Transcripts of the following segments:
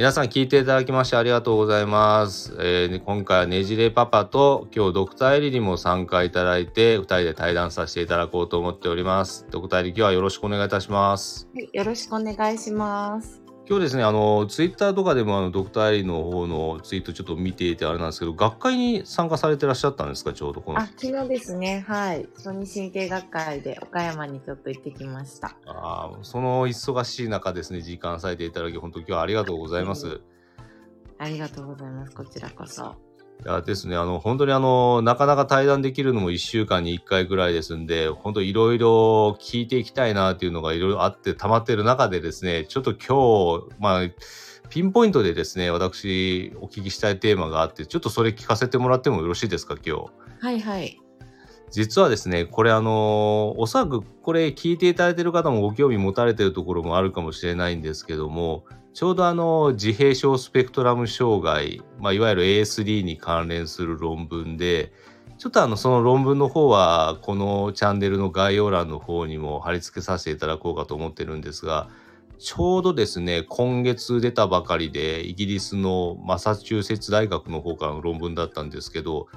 皆さん聞いていただきましてありがとうございます。えー今回はねじれパパと今日ドクターエリにも参加いただいて2人で対談させていただこうと思っております。ドクターエリ今日はよろしくお願いいたします。はい、よろしくお願いします。今日ですね、あの、ツイッターとかでもあのドクターエリの方のツイートちょっと見ていてあれなんですけど、学会に参加されてらっしゃったんですか、ちょうどこの。あ、昨日ですね、はい、小児神経学会で岡山にちょっと行ってきました。あーその忙しい中ですね、時間割いていただき、本当今日はありがとうございます。ありがとうございます。こちらこそ。いやですね、あの、本当にあの、なかなか対談できるのも1週間に1回ぐらいですんで、本当いろいろ聞いていきたいなっていうのがいろいろあって溜まってる中でですね、ちょっと今日、まあ、ピンポイントでですね、私お聞きしたいテーマがあって、ちょっとそれ聞かせてもらってもよろしいですか、今日。はいはい。実はですね、これあの、おそらくこれ聞いていただいている方もご興味持たれているところもあるかもしれないんですけども、ちょうどあの、自閉症スペクトラム障害、まあ、いわゆる ASD に関連する論文で、ちょっとあの、その論文の方は、このチャンネルの概要欄の方にも貼り付けさせていただこうかと思ってるんですが、ちょうどですね、今月出たばかりで、イギリスのマサチューセッツ大学の方からの論文だったんですけど、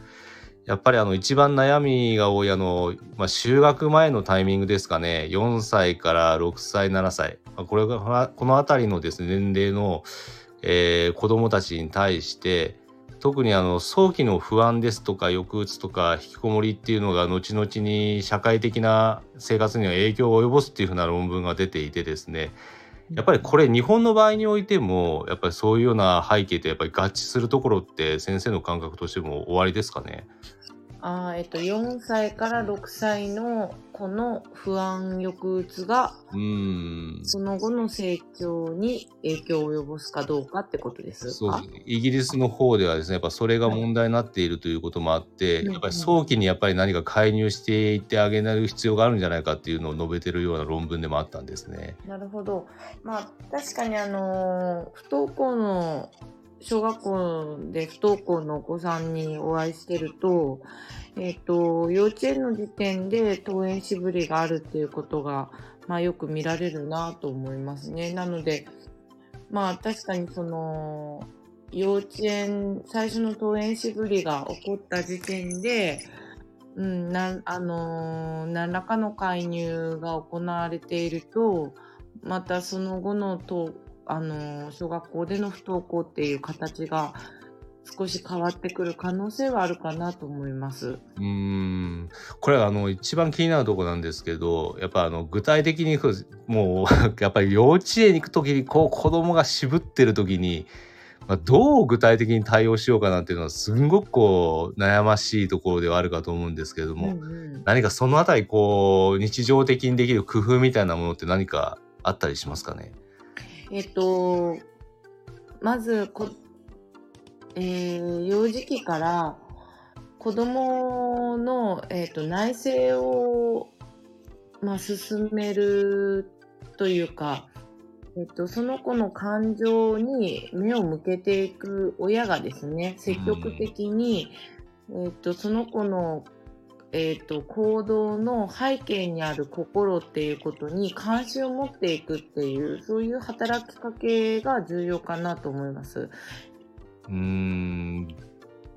やっぱりあの一番悩みが多いあの、まあ、就学前のタイミングですかね。4歳から6歳7歳。まあこれがこの辺りのですね年齢の、えー子どもたちに対して特にあの早期の不安ですとか抑うつとか引きこもりっていうのが後々に社会的な生活には影響を及ぼすっていうふうな論文が出ていてですね。やっぱりこれ日本の場合においてもやっぱりそういうような背景とやっぱり合致するところって先生の感覚としても終わりですかね？あーえっと、4歳から6歳の子の不安抑うつが、うーんその後の成長に影響を及ぼすかどうかってことですか？そうですイギリスの方ではですねやっぱそれが問題になっているということもあって、うんやっぱり早期にやっぱり何か介入していってあげる必要があるんじゃないかっていうのを述べてるような論文でもあったんですね。なるほど。まあ確かにあのー不登校の小学校で不登校のお子さんにお会いしてると、えっ、と幼稚園の時点で登園しぶりがあるっていうことがまあよく見られるなと思いますね。なのでまあ確かにその幼稚園最初の登園しぶりが起こった時点でうん、なあのー何らかの介入が行われているとまたその後のと、あのー小学校での不登校っていう形が少し変わってくる可能性はあるかなと思います。うーん。これはあの一番気になるところなんですけどやっぱあの具体的にもう やっぱり幼稚園に行く時にこう子供が渋ってる時に、まあ、どう具体的に対応しようかなっていうのはすんごくこう悩ましいところではあるかと思うんですけれども、うんうん。何かそのあたりこう日常的にできる工夫みたいなものって何かあったりしますかね？えっとまずこ、えー幼児期から子供の、えっと内省を、まあ、進めるというか、えっと、その子の感情に目を向けていく親がですね積極的に、えっと、その子の、えっと、行動の背景にある心っていうことに関心を持っていくっていうそういう働きかけが重要かなと思います。うーん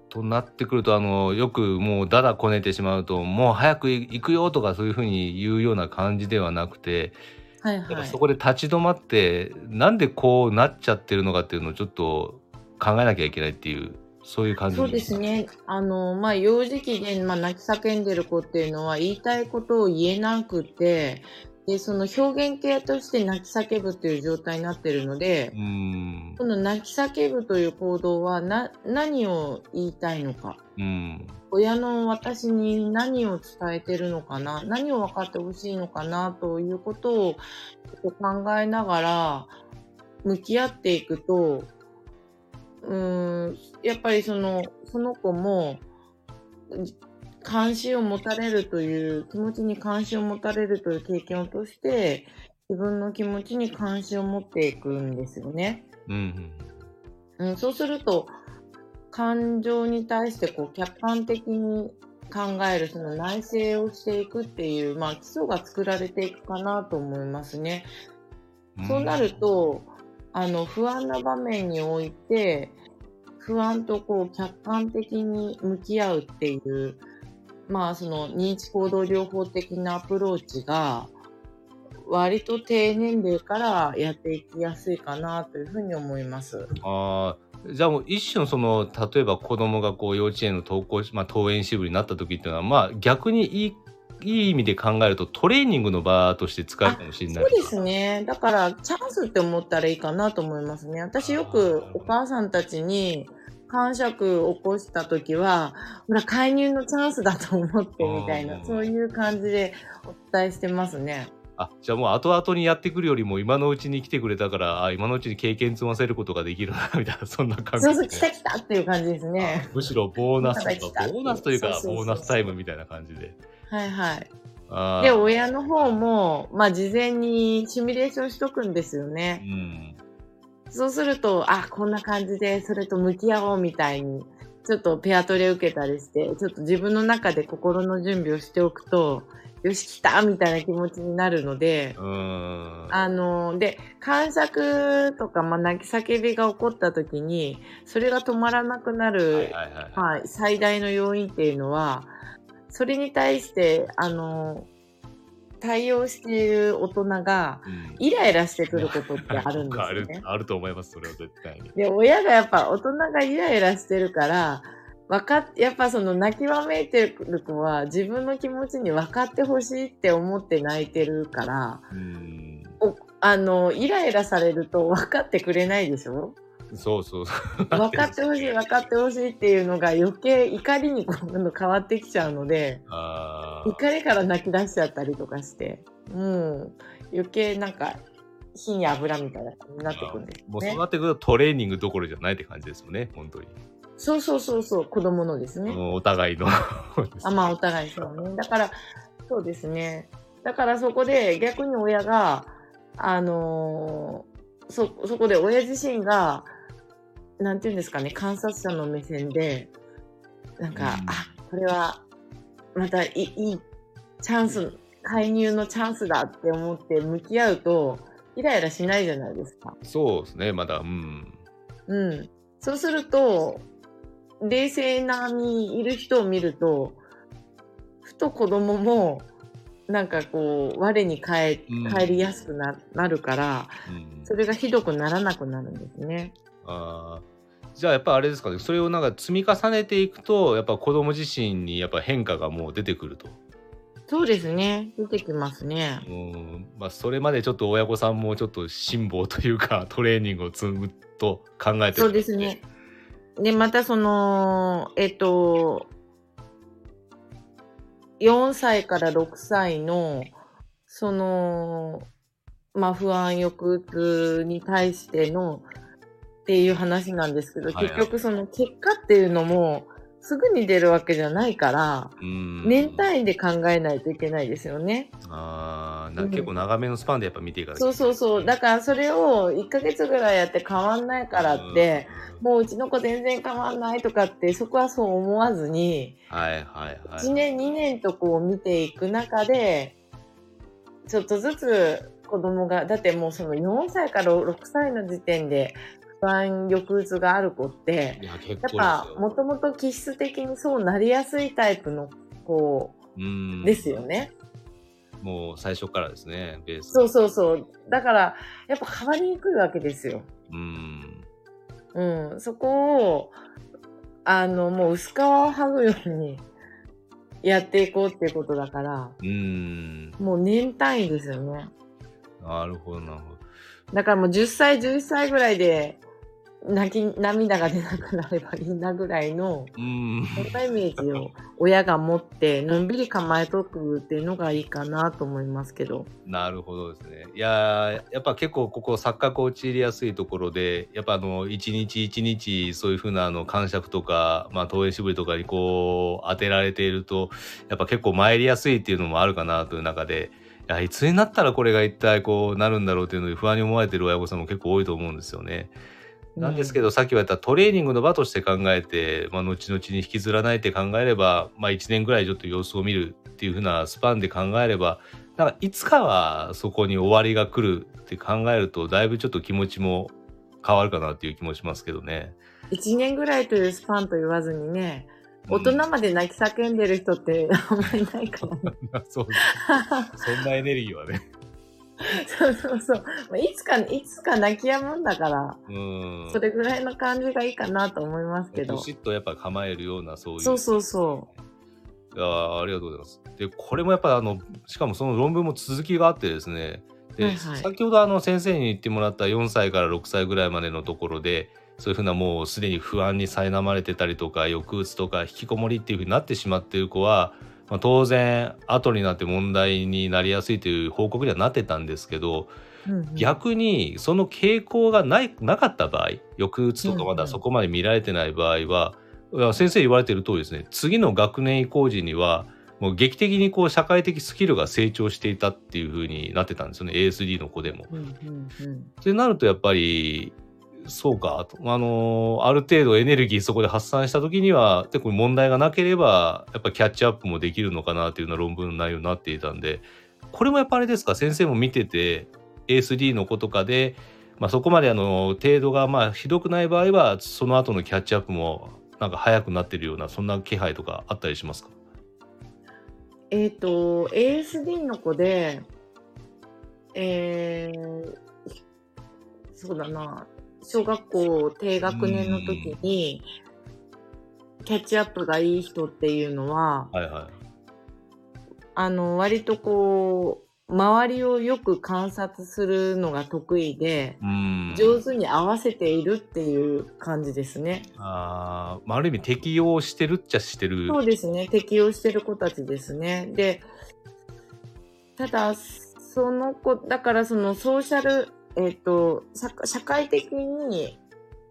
となってくるとあのよくもうだだこねてしまうともう早く行くよとかそういうふうに言うような感じではなくてはいはいそ。こで立ち止まってなんでこうなっちゃってるのかっていうのをちょっと考えなきゃいけないっていうそういう感じそうですね。あの、まあ、幼児期で、まあ、泣き叫んでる子っていうのは言いたいことを言えなくて、で、その表現系として泣き叫ぶっていう状態になってるのでこの泣き叫ぶという行動はな、何を言いたいのか。うん親の私に何を伝えてるのかな何を分かってほしいのかなということを考えながら向き合っていくとうーんやっぱりそのその子も関心を持たれるという気持ちに関心を持たれるという経験を通して自分の気持ちに関心を持っていくんですよね。うんうんうん、そうすると感情に対してこう客観的に考えるその内省をしていくっていう、まあ、基礎が作られていくかなと思いますね。うんそうなるとあの、不安な場面において、不安とこう、客観的に向き合うっていう、まあ、その、認知行動療法的なアプローチが、割と低年齢からやっていきやすいかなというふうに思います。ああ、じゃあもう一種のその、例えば子供がこう幼稚園の登校し、まあ、登園支部になった時っていうのは、まあ逆にいい、いい意味で考えるとトレーニングの場として使えるかもしれないそうですね。だから、チャンスって思ったらいいかなと思いますね。私よくお母さんたちに、感触を起こした時は、ほら、介入のチャンスだと思ってみたいな、そういう感じでお伝えしてますね。あ、じゃあもう後々にやってくるよりも今のうちに来てくれたから、あ、今のうちに経験積ませることができるな、みたいな、そんな感じそうそう、来た来たっていう感じですね。むしろボーナスとか、ボーナスというか、ボーナスタイムみたいな感じで。はいはい。で、親の方も、まあ、事前にシミュレーションしとくんですようね。ん。そうすると、あ、こんな感じで、それと向き合おうみたいに、ちょっとペアトレ受けたりして、ちょっと自分の中で心の準備をしておくと、よし、来たみたいな気持ちになるので。あの、で、感触とか、まあ、泣き叫びが起こった時に、それが止まらなくなる、はいはいはい。まあ、最大の要因っていうのは、それに対して、あの、対応している大人が、うんイライラしてくることってあるんです あるよね。あると思います、それは絶対に。で、親がやっぱ大人がイライラしてるから、わかっ、やっぱその泣きわめいてる子は自分の気持ちに分かってほしいって思って泣いてるから、あの、イライラされると分かってくれないでしょ？そうそうそう。分かってほしい、分かってほしいっていうのが余計怒りにこう変わってきちゃうので、怒りから泣き出しちゃったりとかして、もう余計なんか火に油みたいなになってくるんですねもうそう。なってくるとトレーニングどころじゃないって感じですよね、本当に。そうそうそうそう、子供のですね。お互いの。あ、まあお互いそうね。だから、そうですね。だからそこで逆に親が、あのーそ、そこで親自身が、なんていうんですかね、観察者の目線で、なんか、うんあ、これは、またいいいいチャンス、介入のチャンスだって思って向き合うと、イライラしないじゃないですか。そうですね、まだ、うん。うん。そうすると、冷静なにいる人を見ると、ふと子供も、なんかこう、我に返うん帰りやすくななるから、うんそれがひどくならなくなるんですね。あーじゃあやっぱあれですかねそれをなんか積み重ねていくとやっぱ子供自身にやっぱ変化がもう出てくると。そうですね。出てきますね。うんまあそれまでちょっと親御さんもちょっと辛抱というか トレーニングを積むと考えてるそうですね。で、またその、えっと、4歳から6歳の、その、まあ、不安抑うつに対してのっていう話なんですけど、はいはい結局その結果っていうのもすぐに出るわけじゃないから、うん年単位で考えないといけないですよね。あーなうん結構長めのスパンでやっぱ見ていかないそうそうそう。だからそれを1ヶ月ぐらいやって変わんないからって、もううちの子全然変わんないとかって、そこはそう思わずに、うんはいはいはい。1年2年とこう見ていく中で、ちょっとずつ子供が、だってもうその4歳から6歳の時点で不安抑うつがある子って、いややっぱよもともと気質的にそうなりやすいタイプの子うんですよね。もう最初からですねベース。そうそうそう。だから、やっぱ変わりにくいわけですよ。うんうん。そこを、あの、もう薄皮を剥ぐようにやっていこうっていうことだから、うんもう年単位ですよね。なるほどなるほど。だからもう10歳、11歳ぐらいで、泣き、涙が出なくなればいいなぐらいの、うんそんなイメージを親が持って、のんびり構えとくっていうのがいいかなと思いますけど。なるほどですね。いやーやっぱ結構ここ錯覚陥りやすいところでやっぱあの一日一日そういうふうなあの感触とか、まあ、投影しぶりとかにこう当てられているとやっぱ結構参りやすいっていうのもあるかなという中でいやいつになったらこれが一体こうなるんだろうっていうのに不安に思われてる親御さんも結構多いと思うんですよね。なんですけど、さっき言われたトレーニングの場として考えて、まあ、後々に引きずらないって考えれば、まあ、1年ぐらいちょっと様子を見るっていうふうなスパンで考えればなんかいつかはそこに終わりが来るって考えるとだいぶちょっと気持ちも変わるかなっていう気もしますけどね。1年ぐらいというスパンと言わずにね、大人まで泣き叫んでる人ってあんまりないからね。そんなエネルギーはね。そうそうそう。まあいつか、いつか泣き止むんだから、うん。それぐらいの感じがいいかなと思いますけどど。しっとやっぱ構えるようなそういう。そうそうそいやーありがとうございます。でこれもやっぱあのしかもその論文も続きがあってですねで、はいはい先ほどあの先生に言ってもらった4歳から6歳ぐらいまでのところでそういうふうなもうすでに不安に苛まれてたりとか抑うつとか引きこもりっていうふうになってしまっている子は、まあ、当然後になって問題になりやすいという報告にはなってたんですけど、う。うんうん逆にその傾向がないなかった場合抑うつとかまだそこまで見られてない場合は、いや先生言われてる通りですね次の学年移行時にはもう劇的にこう社会的スキルが成長していたっていう風になってたんですよね ASD の子でも。うんうんうんってなるとやっぱりそうか。とあのある程度エネルギーそこで発散した時にはでこれ問題がなければやっぱキャッチアップもできるのかなっていうような論文の内容になっていたんでこれもやっぱあれですか？先生も見てて ASD の子とかで、まあ、そこまであの程度がまあひどくない場合はその後のキャッチアップもなんか早くなってるようなそんな気配とかあったりしますか？えっ、と、ASD の子で、えー、そうだな、小学校低学年の時に、キャッチアップがいい人っていうのは、はいはい。あの、割とこう、周りをよく観察するのが得意で、うん上手に合わせているっていう感じですね。あーまあある意味適応してるっちゃしてる。そうですね。適応してる子たちですね。で、ただ、その子、だからそのソーシャル、えっ、と社、社会的に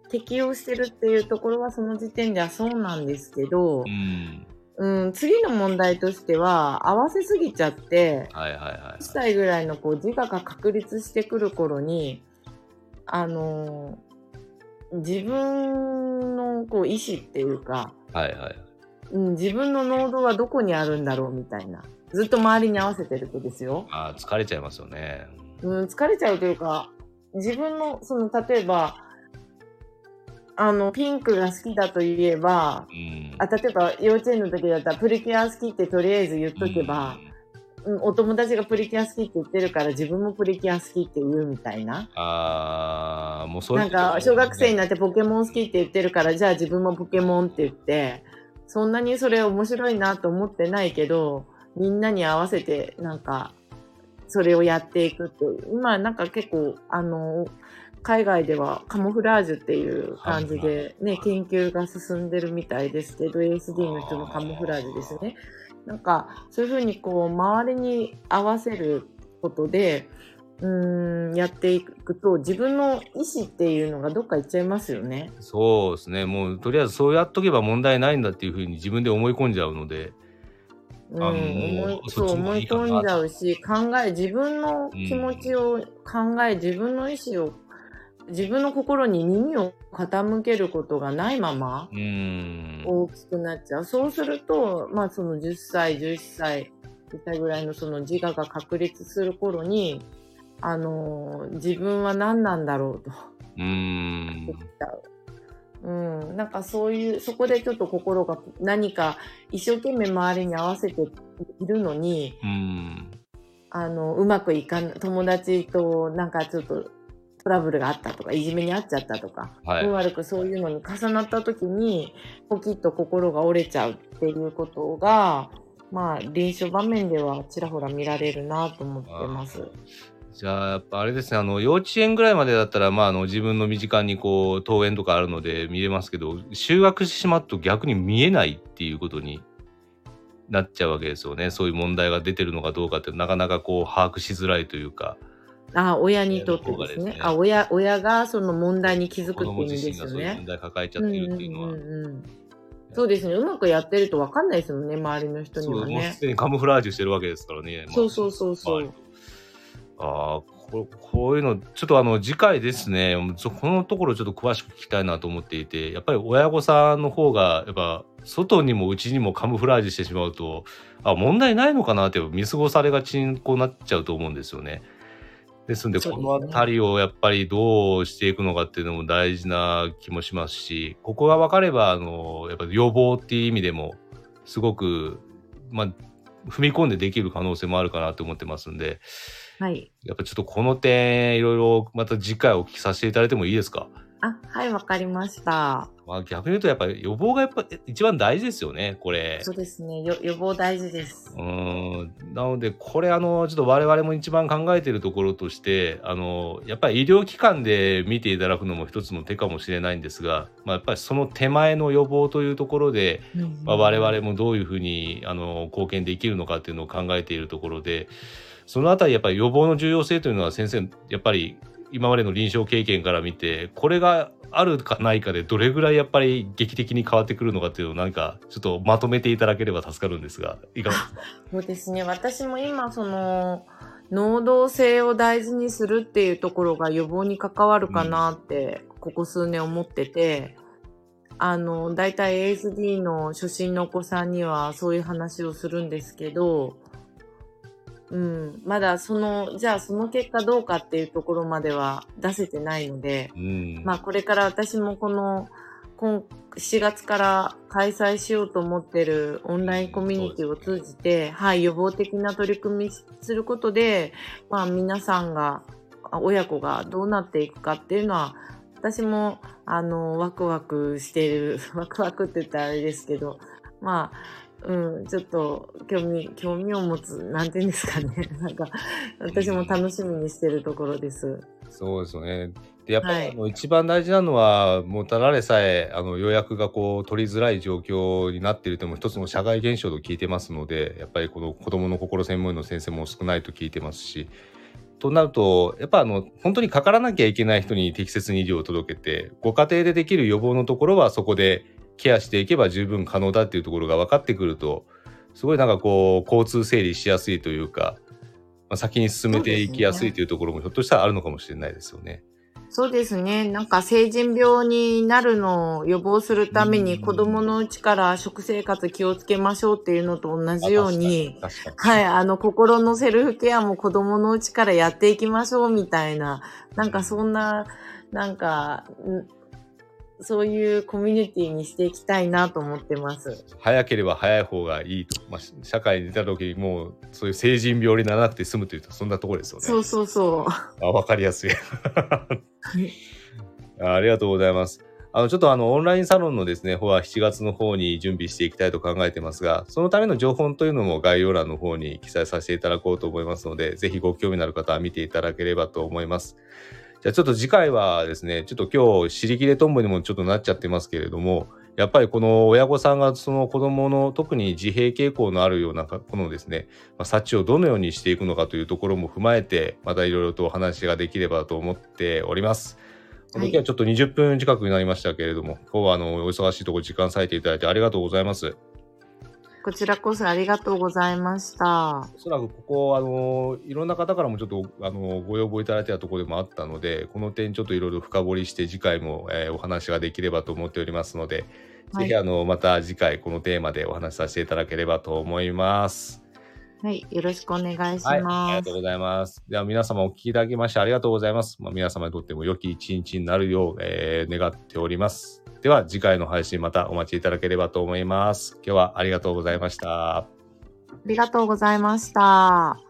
適応してるっていうところはその時点ではそうなんですけどう、ん。うん、次の問題としては、合わせすぎちゃって、はいはいはい1。歳ぐらいのこう自我が確立してくる頃に、あのー自分のこう意思っていうか、はいはい。うん、自分の濃度はどこにあるんだろうみたいな。ずっと周りに合わせてる子ですよ。あー疲れちゃいますよね。うん、疲れちゃうというか、自分の、その、例えば、あの、ピンクが好きだと言えば、うん。あ、例えば幼稚園の時だったらプリキュア好きってとりあえず言っとけば、うん、お友達がプリキュア好きって言ってるから自分もプリキュア好きって言うみたいな。ああ、もうそういうなんか、小学生にななってポケモン好きって言ってるから、じゃあ自分もポケモンって言って、そんなにそれ面白いなと思ってないけど、みんなに合わせて、なんか、それをやっていくっていう。今、なんか結構、あの、海外ではカモフラージュっていう感じでね、研究が進んでるみたいですけど、ASD の人のカモフラージュですね。なんか、そういうふうにこう、周りに合わせることで、うーん、やっていくと、自分の意思っていうのがどっか行っちゃいますよね。そうですね。もうとりあえずそうやっとけば問題ないんだっていうふうに自分で思い込んじゃうので。うん、あの思いそう思い込んじゃうし、考え、自分の気持ちを考え、自分の意思を、自分の心に耳を傾けることがないまま。大きくなっちゃう。そうすると、まあその10歳、11歳、1歳ぐらいのその自我が確立する頃に、あのー自分は何なんだろうと。うーんでき。ちゃう。うん、なんかそういう、そこでちょっと心が何か一生懸命周りに合わせているのに、うーん。あの、うまくいかん、友達となんかちょっとトラブルがあったとか、いじめにあっちゃったとか、はい運悪くそういうのに重なった時に、ポキッと心が折れちゃうっていうことが、まあ、臨床場面ではちらほら見られるなと思ってます。じゃあやっぱあれですねあの幼稚園ぐらいまでだったら、まあ、あの自分の身近にこう登園とかあるので見れますけど就学してしまうと逆に見えないっていうことになっちゃうわけですよねそういう問題が出てるのかどうかってなかなかこう把握しづらいというかあ、親にとってですね。すねあ、親、親がその問題に気づくっていう意味ですよね。題抱えちゃってるっていうのは、んうんうんうんそうですね。うまくやってると分かんないですよね、周りの人にはねもうす。でにカムフラージュしてるわけですからね。まあそうそうそうそうああここういうのちょっとあの次回ですねこのところちょっと詳しく聞きたいなと思っていてやっぱり親御さんの方がやっぱ外にも内にもカムフラージュしてしまうとあ問題ないのかなって見過ごされがちにこうなっちゃうと思うんですよね。ですんで、このあたりをやっぱりどうしていくのかっていうのも大事な気もしますし、ここが分かれば、あの、やっぱり予防っていう意味でも、すごく、まあ、踏み込んでできる可能性もあるかなと思ってますんで、はい。やっぱちょっとこの点、いろいろまた次回お聞きさせていただいてもいいですか？あ、はい、わかりました。まあ逆に言うとやっぱり予防がやっぱ一番大事ですよね、これ。そうですね。よ予防大事ですう。ーんなので、これ、あの、ちょっと我々も一番考えているところとして、あの、やっぱり医療機関で見ていただくのも一つの手かもしれないんですが、まあ、やっぱりその手前の予防というところで、まあ、我々もどういうふうに、あの、貢献できるのかっていうのを考えているところで、そのあたり、やっぱり予防の重要性というのは先生、やっぱり今までの臨床経験から見て、これがあるかないかでどれぐらいやっぱり劇的に変わってくるのかっていうのをなんかちょっとまとめていただければ助かるんですが、いかがですか？そうですね。私も今、その、能動性を大事にするっていうところが予防に関わるかなって、ここ数年思ってて、あの、だいたい ASD の初心のお子さんにはそういう話をするんですけど、うん、まだその、じゃあその結果どうかっていうところまでは出せてないので、うん。まあこれから私もこの今7月から開催しようと思ってるオンラインコミュニティを通じて、はい、予防的な取り組みすることで、まあ皆さんが、あ親子がどうなっていくかっていうのは、私も、あの、ワクワクしている、ワクワクって言ったらあれですけど、まあ、うん、ちょっと興味、興味を持つ、なんていうんですかね。なんか、私も楽しみにしてるところです。そうですよね。でやっぱり、はいあの一番大事なのはもうただでさえあの予約がこう取りづらい状況になっているというのも一つの社会現象と聞いてますのでやっぱりこの子どもの心専門医の先生も少ないと聞いてますしとなるとやっぱあの本当にかからなきゃいけない人に適切に医療を届けてご家庭でできる予防のところはそこでケアしていけば十分可能だっていうところが分かってくるとすごいなんかこう交通整理しやすいというか、まあ、先に進めていきやすいというところもひょっとしたらあるのかもしれないですよね。そうですね。なんか成人病になるのを予防するためにうん子供のうちから食生活気をつけましょうっていうのと同じように、はい、あの心のセルフケアも子供のうちからやっていきましょうみたいな、なんかそんな、なんか、んそういうコミュニティにしていきたいなと思ってます。早ければ早い方がいいと、まあ、し社会に出た時にもうそういう成人病にならなくて済むというとそんなところですよね。そうそうそう。あ分かりやすいあ。ありがとうございます。あのちょっとあのオンラインサロンのですね方は7月の方に準備していきたいと考えてますがそのための情報というのも概要欄の方に記載させていただこうと思いますのでぜひご興味のある方は見ていただければと思います。じゃあちょっと次回はですねちょっと今日尻切れトンボにもちょっとなっちゃってますけれどもやっぱりこの親御さんがその子供の特に自閉傾向のあるようなこのですね、まあ、察知をどのようにしていくのかというところも踏まえてまたいろいろとお話ができればと思っております。この時はちょっと20分近くになりましたけれども、今日はあのお忙しいところ時間割いていただいてありがとうございます。こちらこそありがとうございました。おそらくここあのいろんな方からもちょっとあのご要望いただいてたところでもあったのでこの点ちょっといろいろ深掘りして次回も、えーお話ができればと思っておりますので、はいぜひあのまた次回このテーマでお話しさせていただければと思います。はい、よろしくお願いしはい、あります。がとうございます。では皆様お聞きいただきましてありがとうございます。まあ、皆様にとっても良き一日になるよう、えー願っております。では次回の配信またお待ちいただければと思います。今日はありがとうございました。ありがとうございました。